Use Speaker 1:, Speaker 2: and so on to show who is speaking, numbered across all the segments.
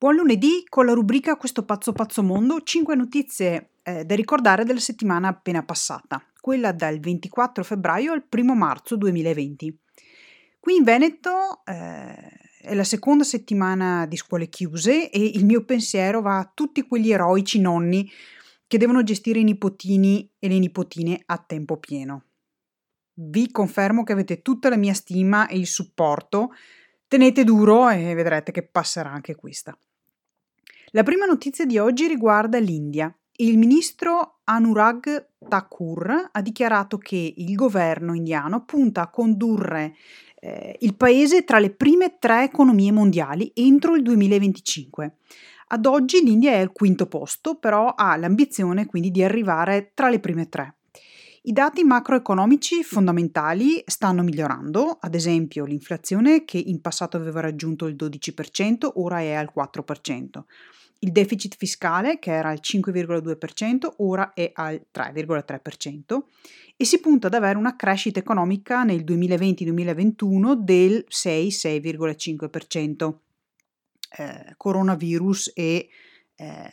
Speaker 1: Buon lunedì con la rubrica Questo pazzo pazzo mondo, 5 notizie eh, da ricordare della settimana appena passata, quella dal 24 febbraio al 1 marzo 2020. Qui in Veneto eh, è la seconda settimana di scuole chiuse e il mio pensiero va a tutti quegli eroici nonni che devono gestire i nipotini e le nipotine a tempo pieno. Vi confermo che avete tutta la mia stima e il supporto. Tenete duro e vedrete che passerà anche questa. La prima notizia di oggi riguarda l'India. Il ministro Anurag Thakur ha dichiarato che il governo indiano punta a condurre eh, il paese tra le prime tre economie mondiali entro il 2025. Ad oggi l'India è al quinto posto, però ha l'ambizione quindi di arrivare tra le prime tre. I dati macroeconomici fondamentali stanno migliorando, ad esempio l'inflazione che in passato aveva raggiunto il 12%, ora è al 4%. Il deficit fiscale, che era al 5,2%, ora è al 3,3% e si punta ad avere una crescita economica nel 2020-2021 del 6-6,5%. Eh, coronavirus e eh,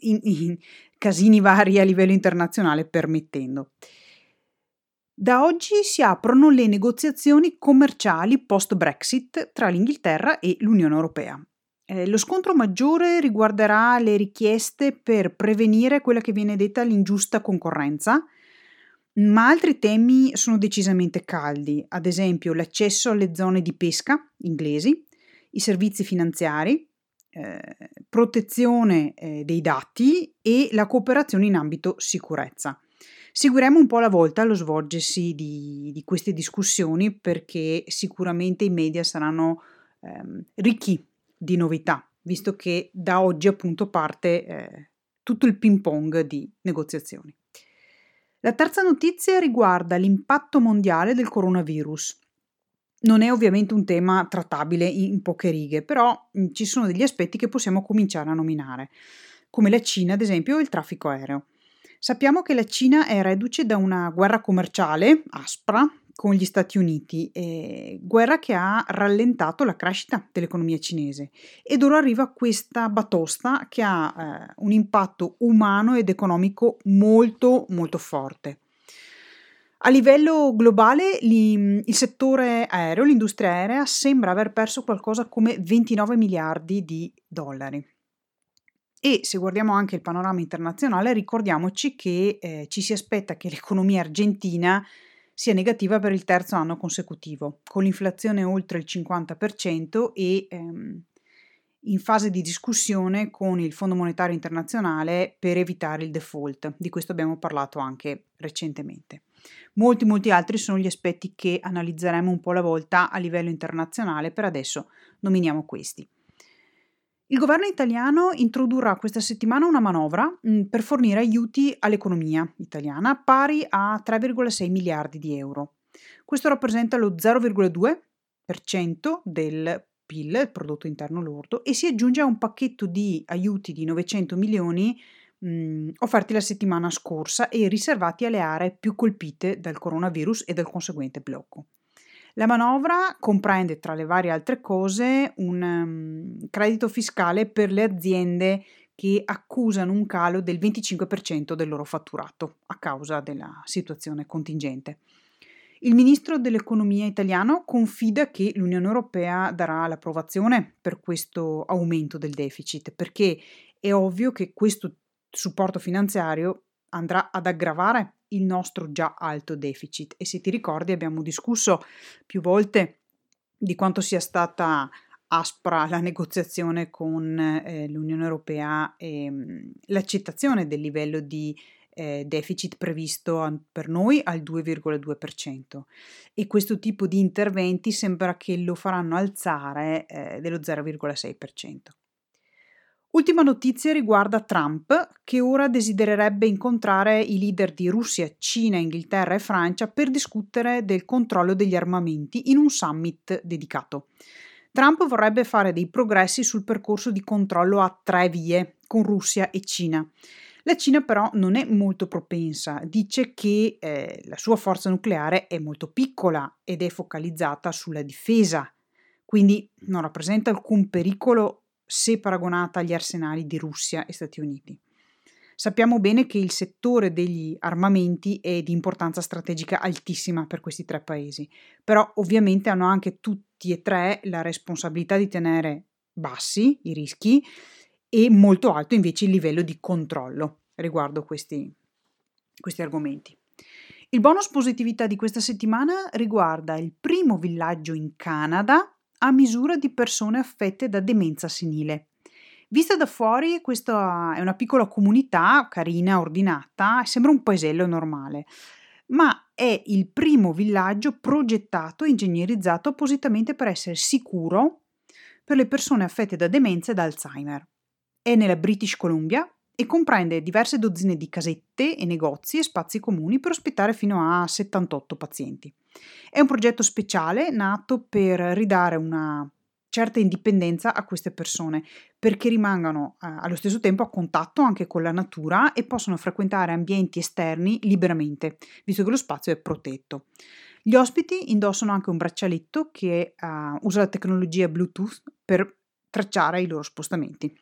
Speaker 1: in, in casini vari a livello internazionale permettendo. Da oggi si aprono le negoziazioni commerciali post-Brexit tra l'Inghilterra e l'Unione Europea. Eh, lo scontro maggiore riguarderà le richieste per prevenire quella che viene detta l'ingiusta concorrenza, ma altri temi sono decisamente caldi, ad esempio l'accesso alle zone di pesca inglesi, i servizi finanziari, protezione eh, dei dati e la cooperazione in ambito sicurezza. Seguiremo un po' alla volta lo svolgersi di, di queste discussioni perché sicuramente i media saranno ehm, ricchi di novità, visto che da oggi appunto parte eh, tutto il ping pong di negoziazioni. La terza notizia riguarda l'impatto mondiale del coronavirus. Non è ovviamente un tema trattabile in poche righe, però ci sono degli aspetti che possiamo cominciare a nominare, come la Cina, ad esempio, o il traffico aereo. Sappiamo che la Cina è reduce da una guerra commerciale aspra con gli Stati Uniti, eh, guerra che ha rallentato la crescita dell'economia cinese ed ora arriva questa batosta che ha eh, un impatto umano ed economico molto molto forte. A livello globale il settore aereo, l'industria aerea, sembra aver perso qualcosa come 29 miliardi di dollari. E se guardiamo anche il panorama internazionale, ricordiamoci che eh, ci si aspetta che l'economia argentina sia negativa per il terzo anno consecutivo, con l'inflazione oltre il 50% e ehm, in fase di discussione con il Fondo Monetario Internazionale per evitare il default. Di questo abbiamo parlato anche recentemente. Molti, molti altri sono gli aspetti che analizzeremo un po' alla volta a livello internazionale, per adesso nominiamo questi. Il governo italiano introdurrà questa settimana una manovra mm, per fornire aiuti all'economia italiana pari a 3,6 miliardi di euro. Questo rappresenta lo 0,2% del PIL, il prodotto interno lordo, e si aggiunge a un pacchetto di aiuti di 900 milioni mh, mm, offerti la settimana scorsa e riservati alle aree più colpite dal coronavirus e dal conseguente blocco. La manovra comprende, tra le varie altre cose, un um, credito fiscale per le aziende che accusano un calo del 25% del loro fatturato a causa della situazione contingente. Il ministro dell'economia italiano confida che l'Unione Europea darà l'approvazione per questo aumento del deficit, perché è ovvio che questo supporto finanziario andrà ad aggravare il nostro già alto deficit e se ti ricordi abbiamo discusso più volte di quanto sia stata aspra la negoziazione con eh, l'Unione Europea e mm, l'accettazione del livello di eh, deficit previsto a, per noi al 2,2% e questo tipo di interventi sembra che lo faranno alzare eh, dello 0,6%. Ultima notizia riguarda Trump, che ora desidererebbe incontrare i leader di Russia, Cina, Inghilterra e Francia per discutere del controllo degli armamenti in un summit dedicato. Trump vorrebbe fare dei progressi sul percorso di controllo a tre vie con Russia e Cina. La Cina però non è molto propensa, dice che eh, la sua forza nucleare è molto piccola ed è focalizzata sulla difesa, quindi non rappresenta alcun pericolo se paragonata agli arsenali di Russia e Stati Uniti. Sappiamo bene che il settore degli armamenti è di importanza strategica altissima per questi tre paesi, però ovviamente hanno anche tutti e tre la responsabilità di tenere bassi i rischi e molto alto invece il livello di controllo riguardo questi, questi argomenti. Il bonus positività di questa settimana riguarda il primo villaggio in Canada a misura di persone affette da demenza senile. Vista da fuori, questa è una piccola comunità carina, ordinata, sembra un paesello normale, ma è il primo villaggio progettato e ingegnerizzato appositamente per essere sicuro per le persone affette da demenza e da Alzheimer. È nella British Columbia e comprende diverse dozzine di casette e negozi e spazi comuni per ospitare fino a 78 pazienti. È un progetto speciale nato per ridare una certa indipendenza a queste persone perché rimangano eh, allo stesso tempo a contatto anche con la natura e possono frequentare ambienti esterni liberamente, visto che lo spazio è protetto. Gli ospiti indossano anche un braccialetto che uh, usa la tecnologia Bluetooth per tracciare i loro spostamenti.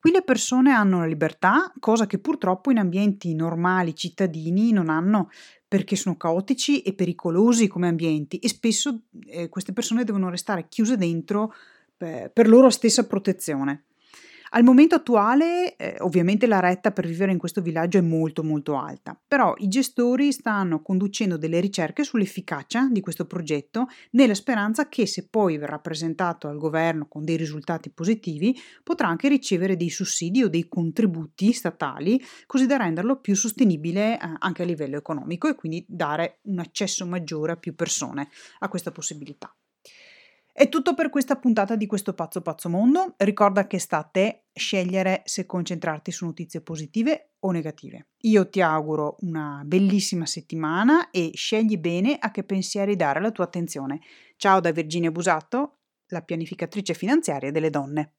Speaker 1: Qui le persone hanno la libertà, cosa che purtroppo in ambienti normali cittadini non hanno perché sono caotici e pericolosi come ambienti e spesso eh, queste persone devono restare chiuse dentro per, per loro stessa protezione. Al momento attuale, eh, ovviamente la retta per vivere in questo villaggio è molto molto alta, però i gestori stanno conducendo delle ricerche sull'efficacia di questo progetto nella speranza che se poi verrà presentato al governo con dei risultati positivi potrà anche ricevere dei sussidi o dei contributi statali così da renderlo più sostenibile eh, anche a livello economico e quindi dare un accesso maggiore a più persone a questa possibilità. È tutto per questa puntata di questo pazzo pazzo mondo. Ricorda che sta a te scegliere se concentrarti su notizie positive o negative. Io ti auguro una bellissima settimana e scegli bene a che pensieri dare la tua attenzione. Ciao da Virginia Busato, la pianificatrice finanziaria delle donne.